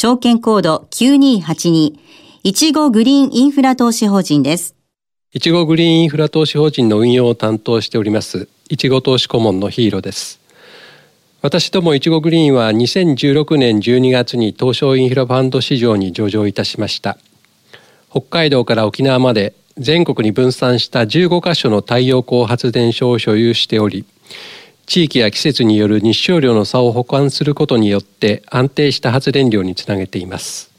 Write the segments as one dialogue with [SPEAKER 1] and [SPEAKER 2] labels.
[SPEAKER 1] 証券コード9282、いちごグリーンインフラ投資法人です。
[SPEAKER 2] いちごグリーンインフラ投資法人の運用を担当しております、いちご投資顧問のヒーローです。私どもいちごグリーンは2016年12月に東証インフラファンド市場に上場いたしました。北海道から沖縄まで全国に分散した15カ所の太陽光発電所を所有しており、地域や季節による日照量の差を補完することによって安定した発電量につなげています。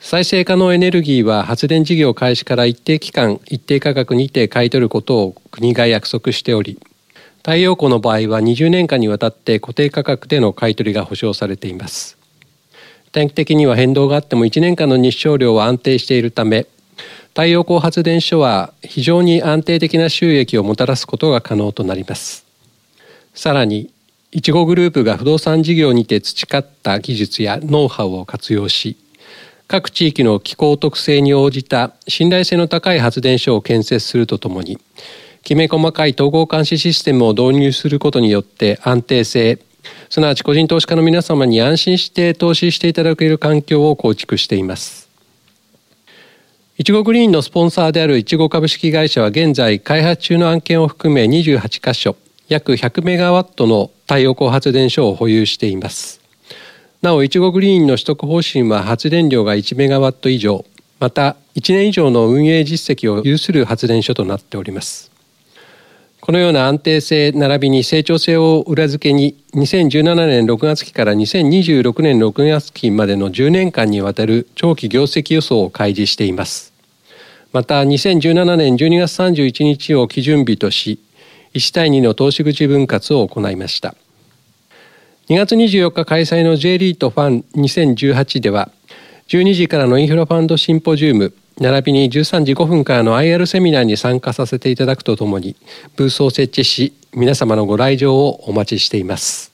[SPEAKER 2] 再生可能エネルギーは発電事業開始から一定期間一定価格にて買い取ることを国が約束しており太陽光の場合は20年間にわたって固定価格での買い取りが保証されています。短期的には変動があっても1年間の日照量は安定しているため太陽光発電所は非常に安定的な収益をもたらすことが可能となります。さらにいちごグループが不動産事業にて培った技術やノウハウを活用し各地域の気候特性に応じた信頼性の高い発電所を建設するとともにきめ細かい統合監視システムを導入することによって安定性すなわち個人投資家の皆様に安心して投資していただける環境を構築しています。いちごグリーンのスポンサーであるいちご株式会社は現在開発中の案件を含め28カ所。約100メガワットの太陽光発電所を保有しています。なおいちごグリーンの取得方針は発電量が1メガワット以上また1年以上の運営実績を有する発電所となっております。このような安定性並びに成長性を裏付けに2017年6月期から2026年6月期までの10年間にわたる長期業績予想を開示しています。また2017年12月31日を基準日とし1対2の投資口分割を行いました。2月24日開催の J リートファン2018では12時からのインフラファンドシンポジウム並びに13時5分からの IR セミナーに参加させていただくとともにブースを設置し皆様のご来場をお待ちしています。